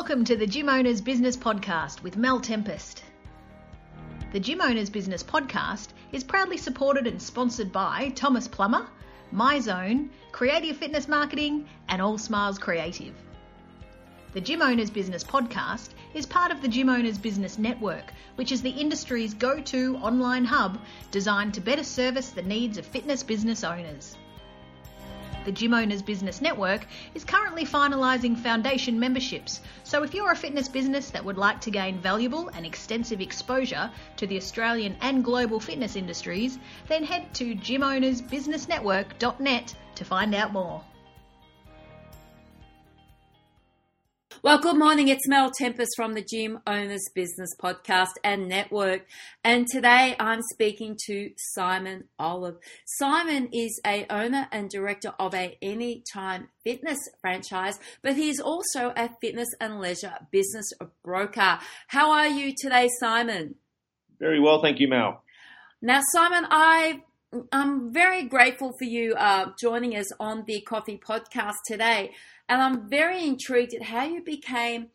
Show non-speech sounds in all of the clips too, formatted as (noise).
Welcome to the Gym Owners Business Podcast with Mel Tempest. The Gym Owners Business Podcast is proudly supported and sponsored by Thomas Plummer, MyZone, Creative Fitness Marketing, and All Smiles Creative. The Gym Owners Business Podcast is part of the Gym Owners Business Network, which is the industry's go to online hub designed to better service the needs of fitness business owners. The Gym Owners Business Network is currently finalising foundation memberships, so if you're a fitness business that would like to gain valuable and extensive exposure to the Australian and global fitness industries, then head to gymownersbusinessnetwork.net to find out more. Well, good morning. It's Mel Tempest from the Gym Owners Business Podcast and Network. And today I'm speaking to Simon Olive. Simon is a owner and director of a Anytime Fitness franchise, but he's also a fitness and leisure business broker. How are you today, Simon? Very well, thank you, Mel. Now, Simon, I I'm very grateful for you uh, joining us on the Coffee Podcast today. And I'm very intrigued at how you became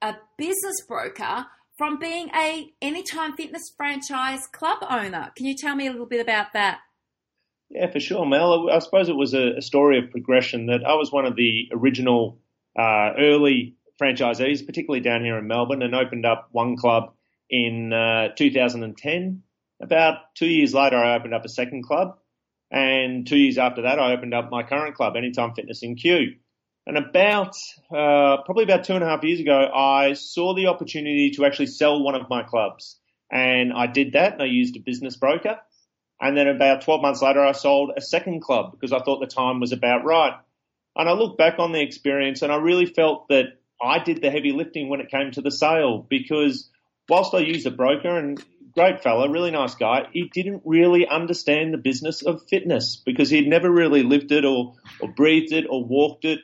a business broker from being a Anytime Fitness franchise club owner. Can you tell me a little bit about that? Yeah, for sure, Mel. I suppose it was a, story of progression that I was one of the original uh, early franchisees, particularly down here in Melbourne, and opened up one club in uh, 2010. About two years later, I opened up a second club. And two years after that, I opened up my current club, Anytime Fitness in Kew. And about, uh, probably about two and a half years ago, I saw the opportunity to actually sell one of my clubs. And I did that and I used a business broker. And then about 12 months later, I sold a second club because I thought the time was about right. And I look back on the experience and I really felt that I did the heavy lifting when it came to the sale because whilst I used a broker and great fellow, really nice guy, he didn't really understand the business of fitness because he'd never really lived it or, or breathed it or walked it.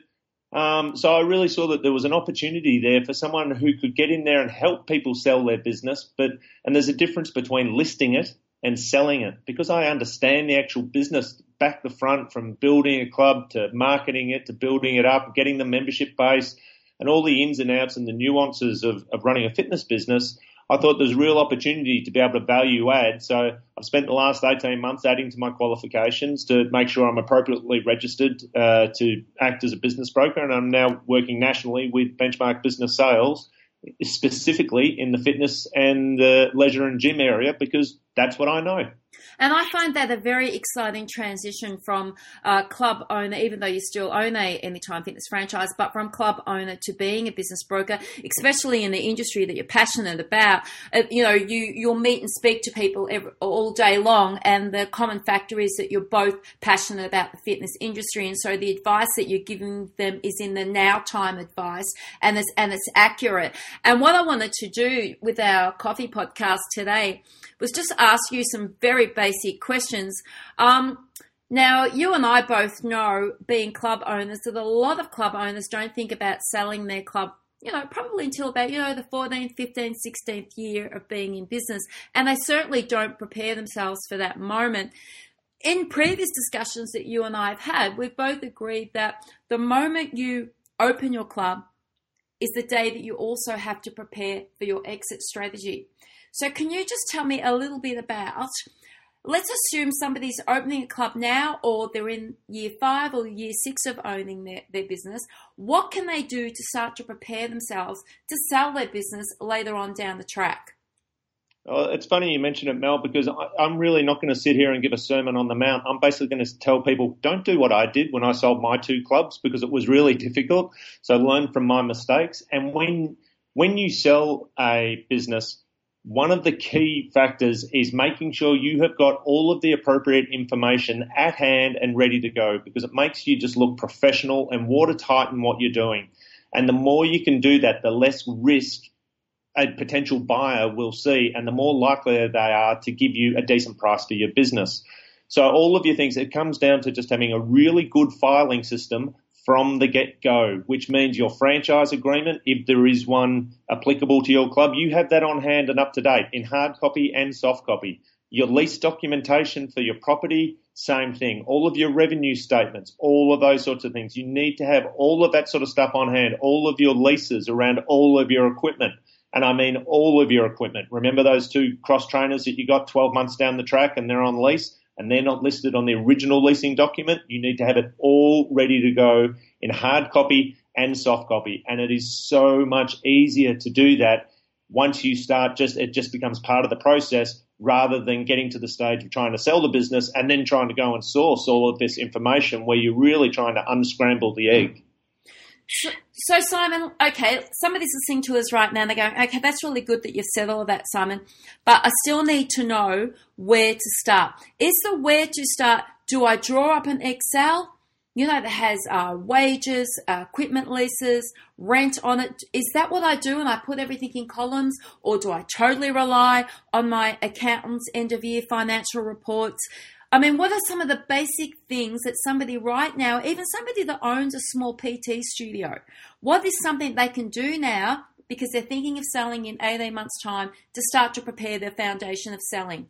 Um, so I really saw that there was an opportunity there for someone who could get in there and help people sell their business. But and there's a difference between listing it and selling it because I understand the actual business back the front from building a club to marketing it to building it up, getting the membership base and all the ins and outs and the nuances of, of running a fitness business. I thought there's real opportunity to be able to value add. So I've spent the last 18 months adding to my qualifications to make sure I'm appropriately registered uh, to act as a business broker. And I'm now working nationally with Benchmark Business Sales, specifically in the fitness and the leisure and gym area, because that's what I know. And I find that a very exciting transition from uh, club owner, even though you still own a Anytime Fitness franchise, but from club owner to being a business broker, especially in the industry that you're passionate about. Uh, you know, you you'll meet and speak to people every, all day long, and the common factor is that you're both passionate about the fitness industry, and so the advice that you're giving them is in the now time advice, and it's and it's accurate. And what I wanted to do with our coffee podcast today was just ask you some very basic questions. Um, now, you and I both know, being club owners, that a lot of club owners don't think about selling their club you know, probably until about, you know, the 14th, 15th, 16th year of being in business. And they certainly don't prepare themselves for that moment. In previous discussions that you and I have had, we've both agreed that the moment you open your club is the day that you also have to prepare for your exit strategy. So, can you just tell me a little bit about? Let's assume somebody's opening a club now, or they're in year five or year six of owning their, their business. What can they do to start to prepare themselves to sell their business later on down the track? It's funny you mention it, Mel, because I, am really not going to sit here and give a sermon on the mount. I'm basically going to tell people don't do what I did when I sold my two clubs because it was really (laughs) difficult. So learn from my mistakes. And when when you sell a business, one of the key factors is making sure you have got all of the appropriate information at hand and ready to go because it makes you just look professional and watertight in what you're doing. And the more you can do that, the less risk a potential buyer will see and the more likely they are to give you a decent price for your business. So all of your things, it comes down to just having a really good filing system from the get go, which means your franchise agreement, if there is one applicable to your club, you have that on hand and up to date in hard copy and soft copy. Your lease documentation for your property, same thing. All of your revenue statements, all of those sorts of things. You need to have all of that sort of stuff on hand, all of your leases around all of your equipment. And I mean all of your equipment. Remember those two cross trainers that you got 12 months down the track and they're on lease and they're not listed on the original leasing document? You need to have it all ready to go in hard copy and soft copy. And it is so much easier to do that once you start just, it just becomes part of the process rather than getting to the stage of trying to sell the business and then trying to go and source all of this information where you're really trying to unscramble the egg. So, Simon, okay, somebody's listening to us right now they're going, okay, that's really good that you've said all of that, Simon, but I still need to know where to start. Is the where to start, do I draw up an Excel? You know, that has uh, wages, uh, equipment leases, rent on it. Is that what I do and I put everything in columns or do I totally rely on my accountant's end of year financial reports? I mean, what are some of the basic things that somebody right now, even somebody that owns a small PT studio, what is something they can do now because they're thinking of selling in 18 months' time to start to prepare their foundation of selling?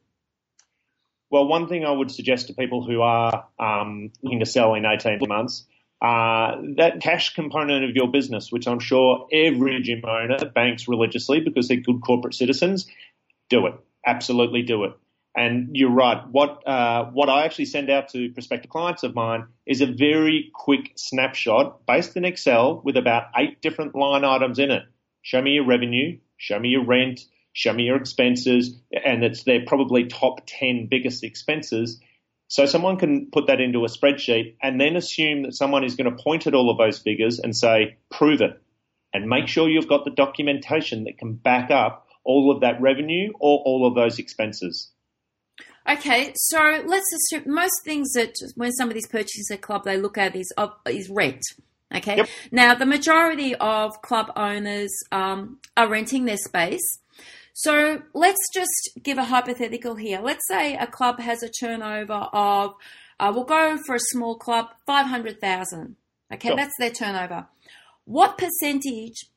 Well, one thing I would suggest to people who are um, looking to sell in 18 months, uh, that cash component of your business, which I'm sure every gym owner banks religiously because they're good corporate citizens, do it. Absolutely do it. And you're right. What uh, what I actually send out to prospective clients of mine is a very quick snapshot based in Excel with about eight different line items in it. Show me your revenue, show me your rent, show me your expenses, and it's their probably top ten biggest expenses. So someone can put that into a spreadsheet and then assume that someone is going to point at all of those figures and say, prove it, and make sure you've got the documentation that can back up all of that revenue or all of those expenses. Okay, so let's assume most things that when somebody's purchasing a club, they look at is is rent. Okay, yep. now the majority of club owners um, are renting their space. So let's just give a hypothetical here. Let's say a club has a turnover of, uh, we'll go for a small club, five hundred thousand. Okay, sure. that's their turnover. What percentage,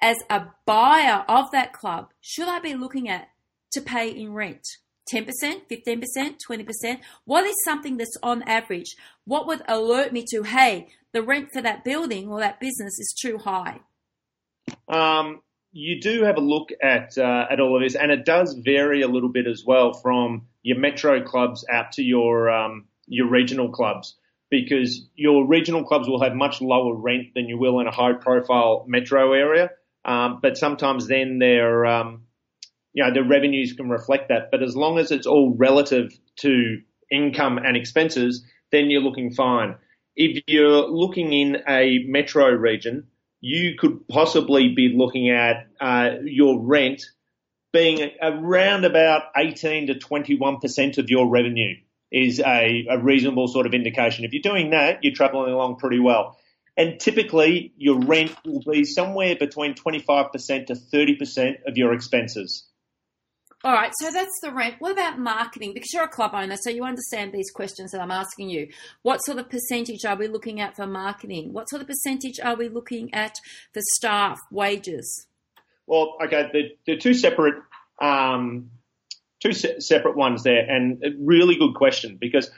as a buyer of that club, should I be looking at to pay in rent? 10%, 15%, 20%? What is something that's on average? What would alert me to, hey, the rent for that building or that business is too high? Um, you do have a look at uh, at all of this, and it does vary a little bit as well from your metro clubs out to your um, your regional clubs, because your regional clubs will have much lower rent than you will in a high profile metro area. Um, but sometimes then they're um, you know, the revenues can reflect that. But as long as it's all relative to income and expenses, then you're looking fine. If you're looking in a metro region, you could possibly be looking at uh, your rent being around about 18 to 21% of your revenue is a, a reasonable sort of indication. If you're doing that, you're traveling along pretty well. And typically, your rent will be somewhere between 25% to 30% of your expenses. All right, so that's the rent. What about marketing? Because you're a club owner, so you understand these questions that I'm asking you. What sort of percentage are we looking at for marketing? What sort of percentage are we looking at for staff wages? Well, okay, they're, two separate, um, two se- separate ones there, and a really good question because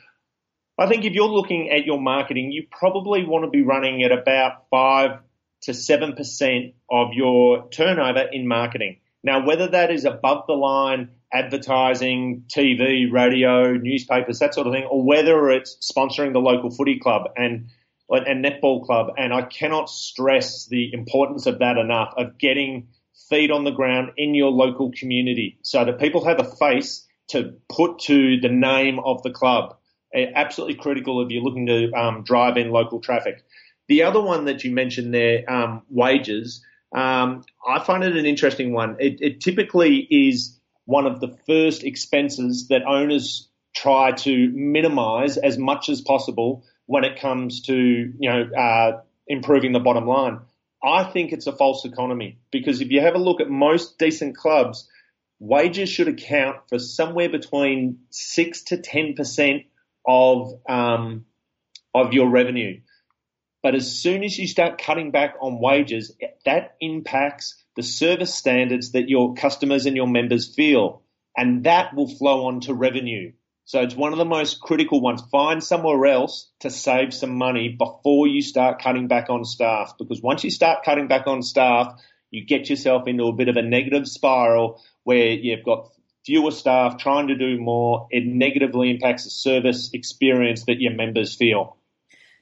I think if you're looking at your marketing, you probably want to be running at about five to seven percent of your turnover in marketing. Now, whether that is above the line advertising, TV, radio, newspapers, that sort of thing, or whether it's sponsoring the local footy club and and netball club, and I cannot stress the importance of that enough of getting feet on the ground in your local community so that people have a face to put to the name of the club. Absolutely critical if you're looking to um, drive in local traffic. The other one that you mentioned there, um, wages. Um, I find it an interesting one. It, it, typically is one of the first expenses that owners try to minimize as much as possible when it comes to you know uh, improving the bottom line. I think it's a false economy because if you have a look at most decent clubs, wages should account for somewhere between six to ten percent of um, of your revenue. But as soon as you start cutting back on wages, that impacts the service standards that your customers and your members feel. And that will flow on to revenue. So it's one of the most critical ones. Find somewhere else to save some money before you start cutting back on staff. Because once you start cutting back on staff, you get yourself into a bit of a negative spiral where you've got fewer staff trying to do more. It negatively impacts the service experience that your members feel.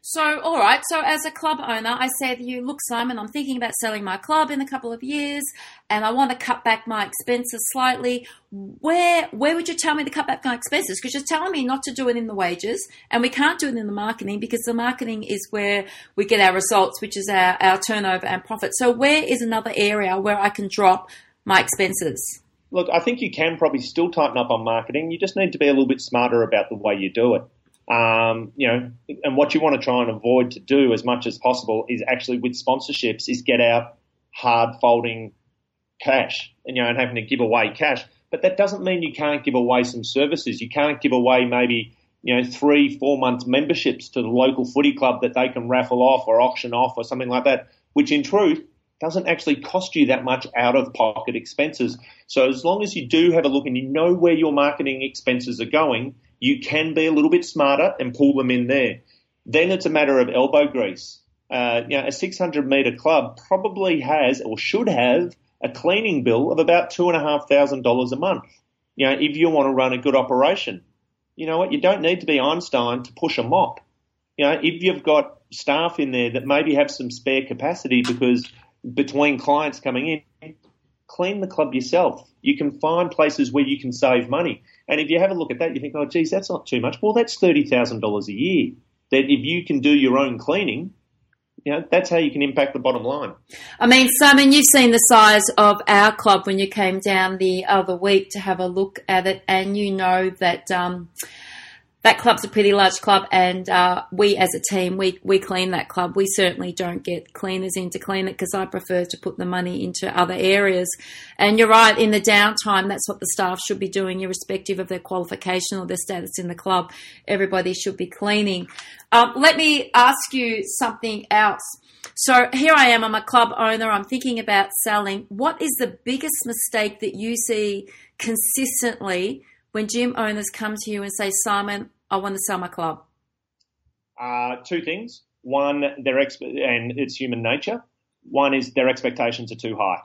So, all right. So, as a club owner, I say to you, look, Simon, I'm thinking about selling my club in a couple of years, and I want to cut back my expenses slightly. Where where would you tell me to cut back my expenses? Because you're telling me not to do it in the wages, and we can't do it in the marketing because the marketing is where we get our results, which is our, our turnover and profit. So, where is another area where I can drop my expenses? Look, I think you can probably still tighten up on marketing. You just need to be a little bit smarter about the way you do it. Um, you know, and what you want to try and avoid to do as much as possible is actually with sponsorships is get out hard folding cash and, you know, and having to give away cash. But that doesn't mean you can't give away some services. You can't give away maybe, you know, three, four months memberships to the local footy club that they can raffle off or auction off or something like that, which in truth doesn't actually cost you that much out of pocket expenses. So as long as you do have a look and you know where your marketing expenses are going, you can be a little bit smarter and pull them in there. Then it's a matter of elbow grease. Uh, you know, a 600 metre club probably has or should have a cleaning bill of about two and a half thousand dollars a month. You know, if you want to run a good operation, you know what? You don't need to be Einstein to push a mop. You know, if you've got staff in there that maybe have some spare capacity because between clients coming in, clean the club yourself. You can find places where you can save money. And if you have a look at that, you think, oh, geez, that's not too much. Well, that's $30,000 a year. That if you can do your own cleaning, you know, that's how you can impact the bottom line. I mean, Simon, you've seen the size of our club when you came down the other week to have a look at it, and you know that um, that club's a pretty large club, and uh, we as a team, we, we clean that club. We certainly don't get cleaners in to clean it because I prefer to put the money into other areas. And you're right, in the downtime, that's what the staff should be doing, irrespective of their qualification or their status in the club. Everybody should be cleaning. Um, let me ask you something else. So here I am, I'm a club owner, I'm thinking about selling. What is the biggest mistake that you see consistently? When gym owners come to you and say, Simon, I want to sell my club? Uh, two things. One, their exp- and it's human nature. One is their expectations are too high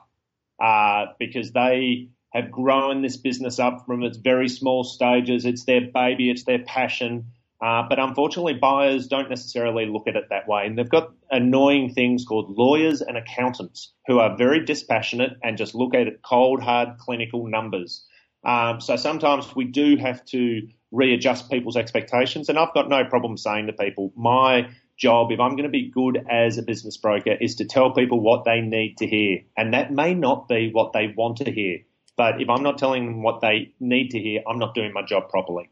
uh, because they have grown this business up from its very small stages. It's their baby, it's their passion. Uh, but unfortunately, buyers don't necessarily look at it that way. And they've got annoying things called lawyers and accountants who are very dispassionate and just look at it cold, hard, clinical numbers. Um, so sometimes we do have to readjust people's expectations. And I've got no problem saying to people, my job, if I'm going to be good as a business broker, is to tell people what they need to hear. And that may not be what they want to hear. But if I'm not telling them what they need to hear, I'm not doing my job properly.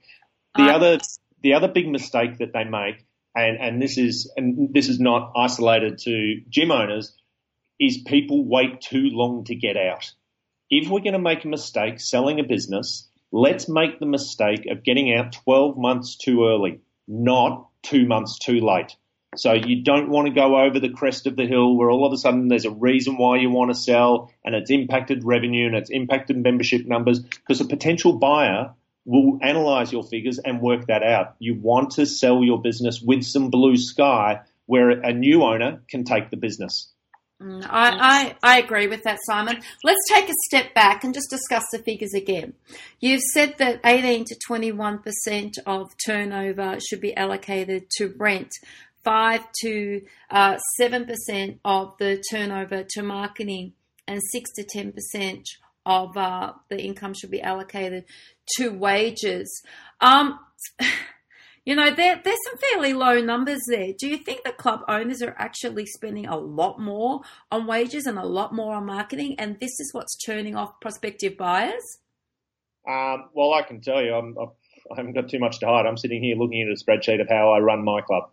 The uh, other, the other big mistake that they make, and, and this is, and this is not isolated to gym owners, is people wait too long to get out if we're going to make a mistake selling a business, let's make the mistake of getting out 12 months too early, not two months too late. So you don't want to go over the crest of the hill where all of a sudden there's a reason why you want to sell and it's impacted revenue and it's impacted membership numbers because a potential buyer will analyze your figures and work that out. You want to sell your business with some blue sky where a new owner can take the business. Mm, I, I, I agree with that, Simon. Let's take a step back and just discuss the figures again. You've said that 18 to 21% of turnover should be allocated to rent, 5 to uh, 7% of the turnover to marketing, and 6 to 10% of uh, the income should be allocated to wages. Um, You know, there, there's some fairly low numbers there. Do you think the club owners are actually spending a lot more on wages and a lot more on marketing, and this is what's turning off prospective buyers? Um, well, I can tell you, I'm, I haven't got too much to hide. I'm sitting here looking at a spreadsheet of how I run my club,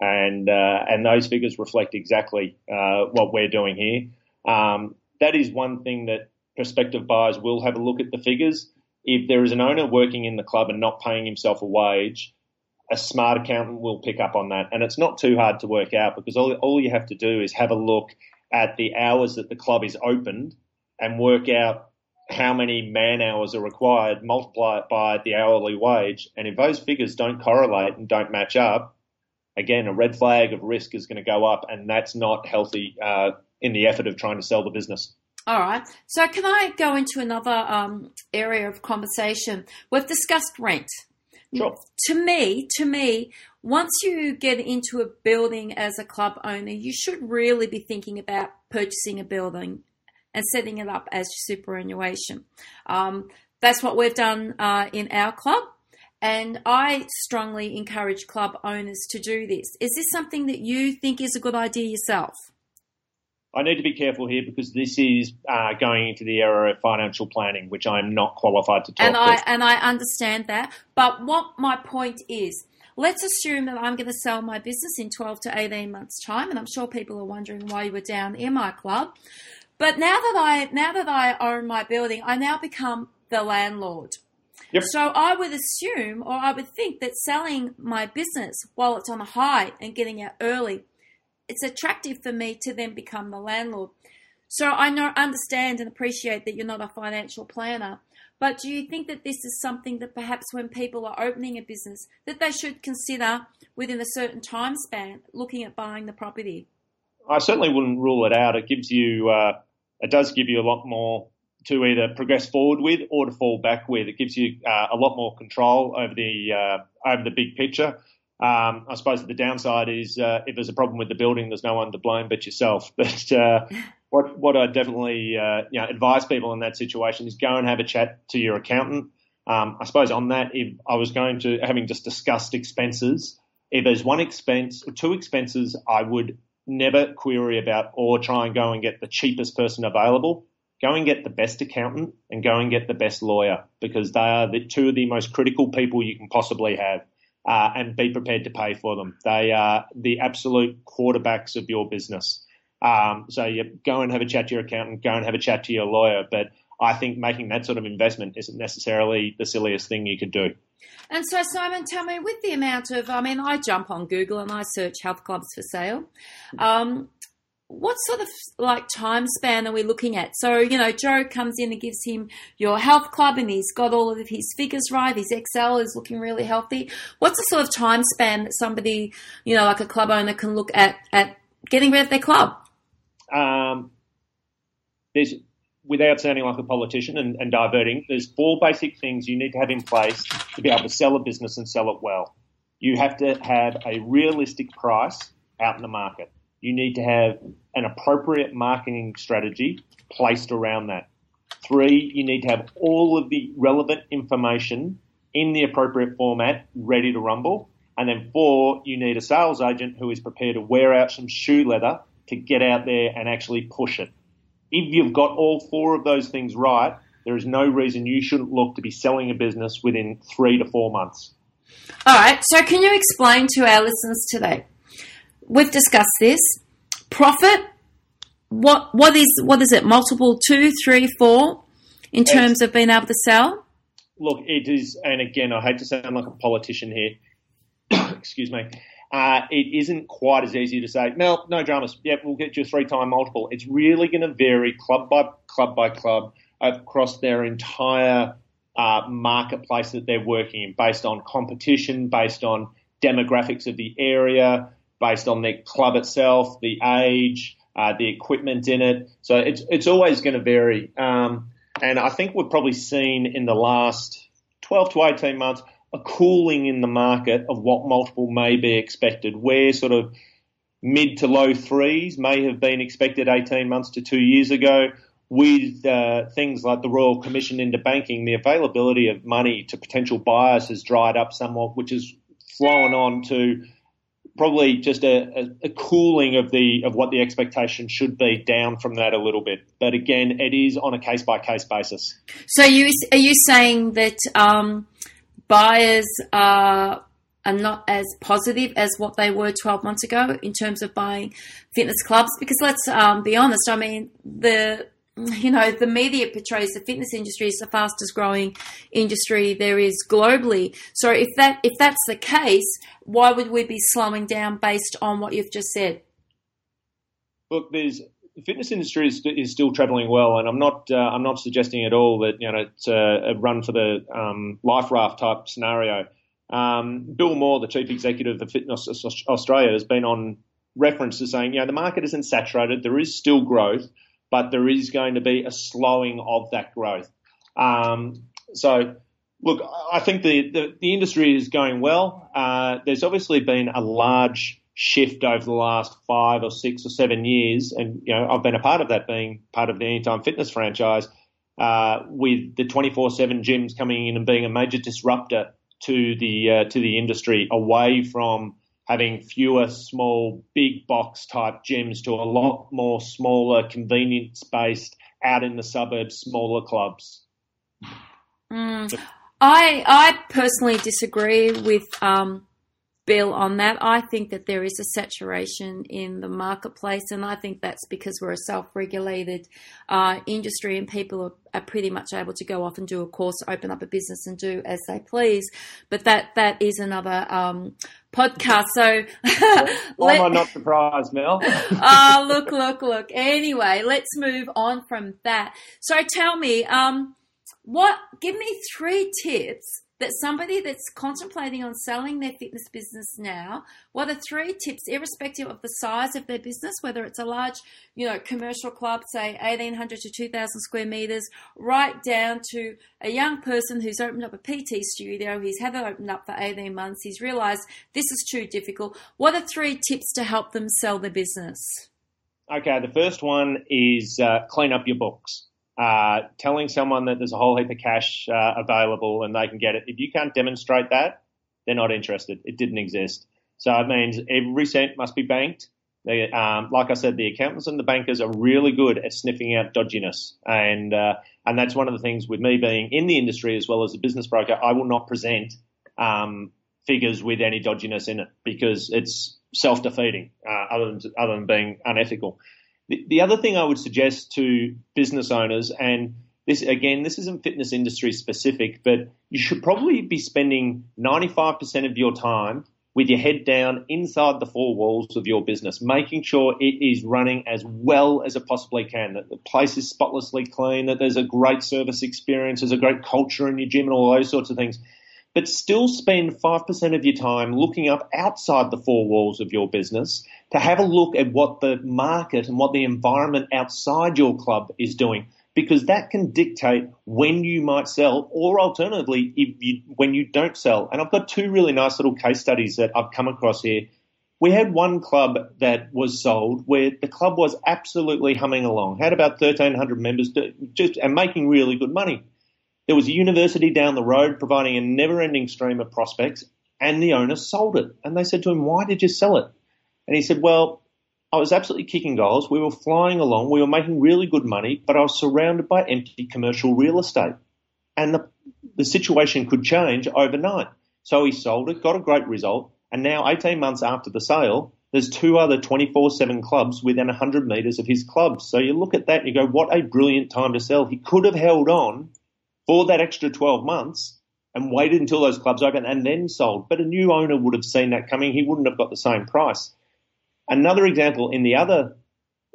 and uh, and those figures reflect exactly uh, what we're doing here. Um, that is one thing that prospective buyers will have a look at the figures. If there is an owner working in the club and not paying himself a wage, a smart accountant will pick up on that. And it's not too hard to work out because all, all you have to do is have a look at the hours that the club is opened and work out how many man hours are required, multiply it by the hourly wage, and if those figures don't correlate and don't match up, again, a red flag of risk is going to go up, and that's not healthy uh, in the effort of trying to sell the business. All right. So, can I go into another um, area of conversation? We've discussed rent. Sure. To me, to me, once you get into a building as a club owner, you should really be thinking about purchasing a building and setting it up as superannuation. Um, that's what we've done uh, in our club. And I strongly encourage club owners to do this. Is this something that you think is a good idea yourself? I need to be careful here because this is uh, going into the area of financial planning, which I'm not qualified to talk and I to. and I understand that. But what my point is, let's assume that I'm going to sell my business in 12 to 18 months' time, and I'm sure people are wondering why you were down in my club. But now that I now that I own my building, I now become the landlord. Yep. So I would assume, or I would think, that selling my business while it's on a high and getting out early it's attractive for me to then become the landlord. So I know, understand and appreciate that you're not a financial planner, but do you think that this is something that perhaps when people are opening a business that they should consider within a certain time span looking at buying the property? I certainly wouldn't rule it out. It gives you, uh, it does give you a lot more to either progress forward with or to fall back with. It gives you uh, a lot more control over the uh, over the big picture. Um, I suppose the downside is uh, if there's a problem with the building, there's no one to blame but yourself. (laughs) But uh, what what I definitely uh, you know advise people in that situation is go and have a chat to your accountant. Um, I suppose on that, if I was going to having just discussed expenses, if there's one expense or two expenses, I would never query about or try and go and get the cheapest person available. Go and get the best accountant and go and get the best lawyer because they are the two of the most critical people you can possibly have uh, and be prepared to pay for them. They are the absolute quarterbacks of your business. Um, so you go and have a chat to your accountant, go and have a chat to your lawyer. But I think making that sort of investment isn't necessarily the silliest thing you could do. And so, Simon, tell me, with the amount of, I mean, I jump on Google and I search health clubs for sale. Um, what sort of like time span are we looking at? So, you know, Joe comes in and gives him your health club and he's got all of his figures right. His Excel is looking really healthy. What's the sort of time span that somebody, you know, like a club owner can look at, at getting rid of their club? Um, there's, without sounding like a politician and, and diverting, there's four basic things you need to have in place to be able to sell a business and sell it well. You have to have a realistic price out in the market you need to have an appropriate marketing strategy placed around that. Three, you need to have all of the relevant information in the appropriate format ready to rumble. And then four, you need a sales agent who is prepared to wear out some shoe leather to get out there and actually push it. If you've got all four of those things right, there is no reason you shouldn't look to be selling a business within three to four months. All right. So, can you explain to our listeners today we've discussed this. Profit, what what is what is it? Multiple two, three, four, in terms it's, of being able to sell. Look, it is, and again, I hate to sound like a politician here. (coughs) Excuse me. Uh, it isn't quite as easy to say, no, no dramas. Yep, we'll get you a three-time multiple. It's really going to vary club by club by club across their entire uh, marketplace that they're working in, based on competition, based on demographics of the area, based on the club itself, the age, uh, the equipment in it. So it's it's always going to vary. Um, and I think we've probably seen in the last 12 to 18 months a cooling in the market of what multiple may be expected, where sort of mid to low threes may have been expected 18 months to two years ago. With uh, things like the Royal Commission into banking, the availability of money to potential buyers has dried up somewhat, which has flown on to probably just a, a, cooling of the of what the expectation should be down from that a little bit. But again, it is on a case by case basis. So you are you saying that um, buyers are are not as positive as what they were 12 months ago in terms of buying fitness clubs? Because let's um, be honest, I mean the (laughs) you know, the media portrays the fitness industry as the fastest growing industry there is globally. So if that if that's the case, why would we be slowing down based on what you've just said? Look, there's the fitness industry is, is still travelling well, and I'm not uh, I'm not suggesting at all that you know it's a, a run for the um, life raft type scenario. Um, Bill Moore, the chief executive of Fitness Australia, has been on reference to saying, you know, the market isn't saturated. There is still growth, but there is going to be a slowing of that growth. Um, so, look, I think the, the, the industry is going well. Uh, there's obviously been a large shift over the last five or six or seven years, and you know I've been a part of that, being part of the Anytime Fitness franchise, uh, with the 24/7 gyms coming in and being a major disruptor to the uh, to the industry, away from having fewer small big box type gyms to a lot more smaller, convenience based, out in the suburbs, smaller clubs. Mm. I I personally disagree with um, Bill on that. I think that there is a saturation in the marketplace, and I think that's because we're a self-regulated uh, industry, and people are, are, pretty much able to go off and do a course, open up a business, and do as they please. But that that is another um, podcast. So, (laughs) why am I not surprised, Mel? oh, (laughs) look, look, look. Anyway, let's move on from that. So, tell me, um, what? Give me three tips that somebody that's contemplating on selling their fitness business now, what are three tips, irrespective of the size of their business, whether it's a large, you know, commercial club, say 1800 to 2000 square meters, right down to a young person who's opened up a PT studio, he's had it opened up for 18 months, he's realized this is too difficult. What are three tips to help them sell their business? Okay, the first one is uh, clean up your books uh, telling someone that there's a whole heap of cash uh, available and they can get it. If you can't demonstrate that, they're not interested. It didn't exist. So it means every cent must be banked. They, um, like I said, the accountants and the bankers are really good at sniffing out dodginess, and uh, and that's one of the things with me being in the industry as well as a business broker. I will not present um, figures with any dodginess in it because it's self defeating, uh, other than other than being unethical. The, the other thing I would suggest to business owners, and this again, this isn't fitness industry specific, but you should probably be spending 95% of your time with your head down inside the four walls of your business, making sure it is running as well as it possibly can, that the place is spotlessly clean, that there's a great service experience, there's a great culture in your gym, and all those sorts of things but still spend 5% of your time looking up outside the four walls of your business to have a look at what the market and what the environment outside your club is doing because that can dictate when you might sell or alternatively if you, when you don't sell. And I've got two really nice little case studies that I've come across here. We had one club that was sold where the club was absolutely humming along, had about 1,300 members just, and making really good money. There was a university down the road providing a never ending stream of prospects, and the owner sold it. And they said to him, Why did you sell it? And he said, Well, I was absolutely kicking goals. We were flying along. We were making really good money, but I was surrounded by empty commercial real estate. And the, the situation could change overnight. So he sold it, got a great result. And now, 18 months after the sale, there's two other 24 7 clubs within 100 metres of his club. So you look at that and you go, what a brilliant time to sell. He could have held on for that extra 12 months and waited until those clubs open and then sold. But a new owner would have seen that coming. He wouldn't have got the same price. Another example in the other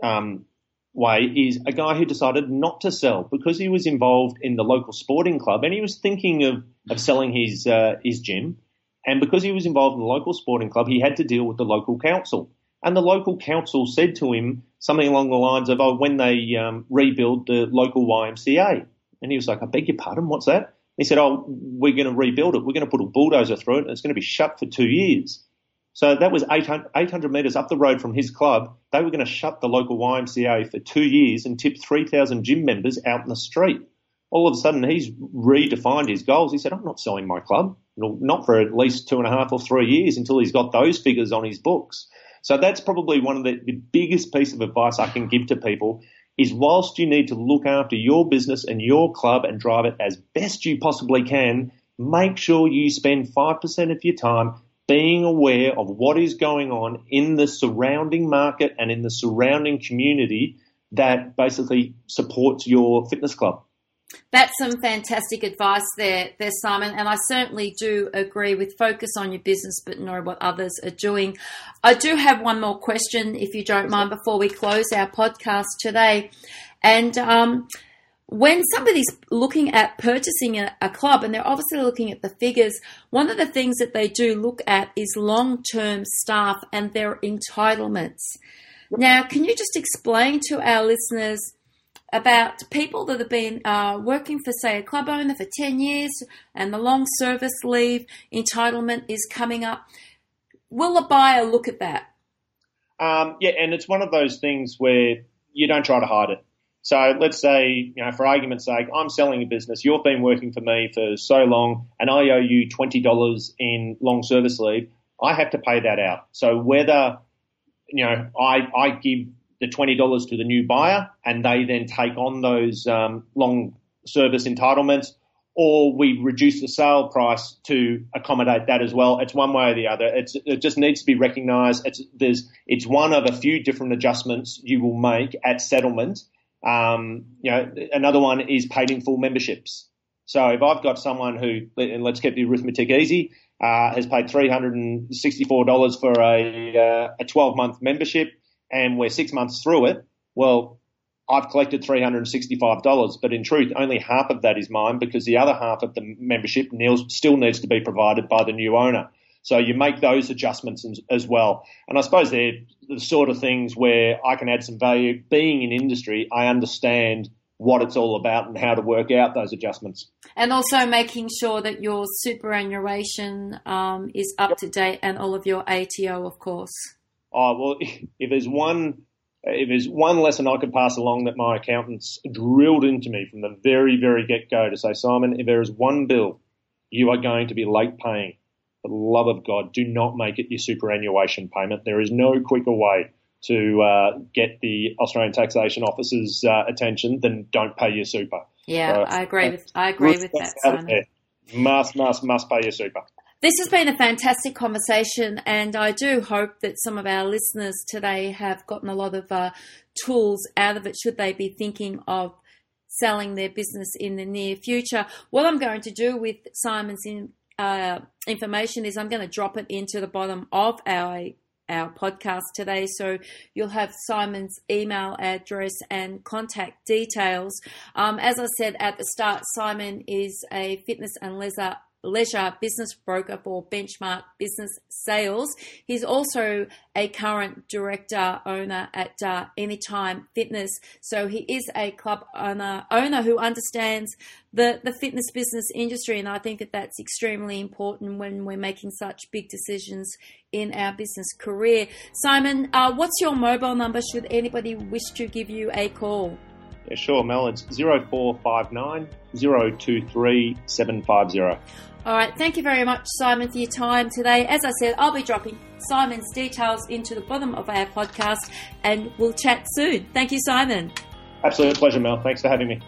um, way is a guy who decided not to sell because he was involved in the local sporting club and he was thinking of, of selling his, uh, his gym. And because he was involved in the local sporting club, he had to deal with the local council. And the local council said to him something along the lines of, oh, when they um, rebuild the local YMCA. And he was like, I beg your pardon, what's that? He said, Oh, we're going to rebuild it. We're going to put a bulldozer through it and it's going to be shut for two years. So that was 800, 800 metres up the road from his club. They were going to shut the local YMCA for two years and tip 3,000 gym members out in the street. All of a sudden, he's redefined his goals. He said, I'm not selling my club, not for at least two and a half or three years until he's got those figures on his books. So that's probably one of the, the biggest piece of advice I can give to people is whilst you need to look after your business and your club and drive it as best you possibly can, make sure you spend 5% of your time being aware of what is going on in the surrounding market and in the surrounding community that basically supports your fitness club. That's some fantastic advice there, there, Simon. And I certainly do agree with focus on your business, but know what others are doing. I do have one more question, if you don't mind, before we close our podcast today. And um, when somebody's looking at purchasing a, a, club and they're obviously looking at the figures, one of the things that they do look at is long term staff and their entitlements. Now, can you just explain to our listeners about people that have been uh, working for, say, a club owner for 10 years and the long service leave entitlement is coming up? Will a buyer look at that? Um, yeah, and it's one of those things where you don't try to hide it. So let's say, you know, for argument's sake, I'm selling a business. You've been working for me for so long, and I owe you twenty dollars in long service leave. I have to pay that out. So whether, you know, I I give the twenty dollars to the new buyer, and they then take on those um, long service entitlements, or we reduce the sale price to accommodate that as well. It's one way or the other. It's, it just needs to be recognised. It's there's it's one of a few different adjustments you will make at settlement um, you know, another one is paid in full memberships. So if I've got someone who, and let's keep the arithmetic easy, uh, has paid $364 for a, uh, a 12 month membership and we're six months through it, well, I've collected $365, but in truth, only half of that is mine because the other half of the membership still needs to be provided by the new owner. So you make those adjustments as well. And I suppose they're the sort of things where I can add some value. Being in industry, I understand what it's all about and how to work out those adjustments. And also making sure that your superannuation um, is up yep. to date and all of your ATO, of course. Oh well, (laughs) if there's one if there's one lesson I could pass along that my accountants drilled into me from the very very get go to say, Simon, if there is one bill you are going to be late paying, for the love of God, do not make it your superannuation payment. There is no quicker way to uh, get the Australian Taxation Office's uh, attention than don't pay your super. Yeah, I agree with I agree with that, Simon. Must, must, must pay your super. This has been a fantastic conversation, and I do hope that some of our listeners today have gotten a lot of uh, tools out of it should they be thinking of selling their business in the near future. What I'm going to do with Simon's in, uh, information is I'm going to drop it into the bottom of our our podcast today. So you'll have Simon's email address and contact details. Um, as I said at the start, Simon is a fitness and leisure leisure business broker for Benchmark Business Sales. He's also a current director owner at uh, Anytime Fitness. So he is a club owner owner who understands the the fitness business industry, and I think that that's extremely important when we're making such big decisions in our business career. Simon, uh, what's your mobile number? Should anybody wish to give you a call? Yeah, sure, Mel. It's 0459 023 750. All right. Thank you very much, Simon, for your time today. As I said, I'll be dropping Simon's details into the bottom of our podcast and we'll chat soon. Thank you, Simon. Absolute pleasure, Mel. Thanks for having me.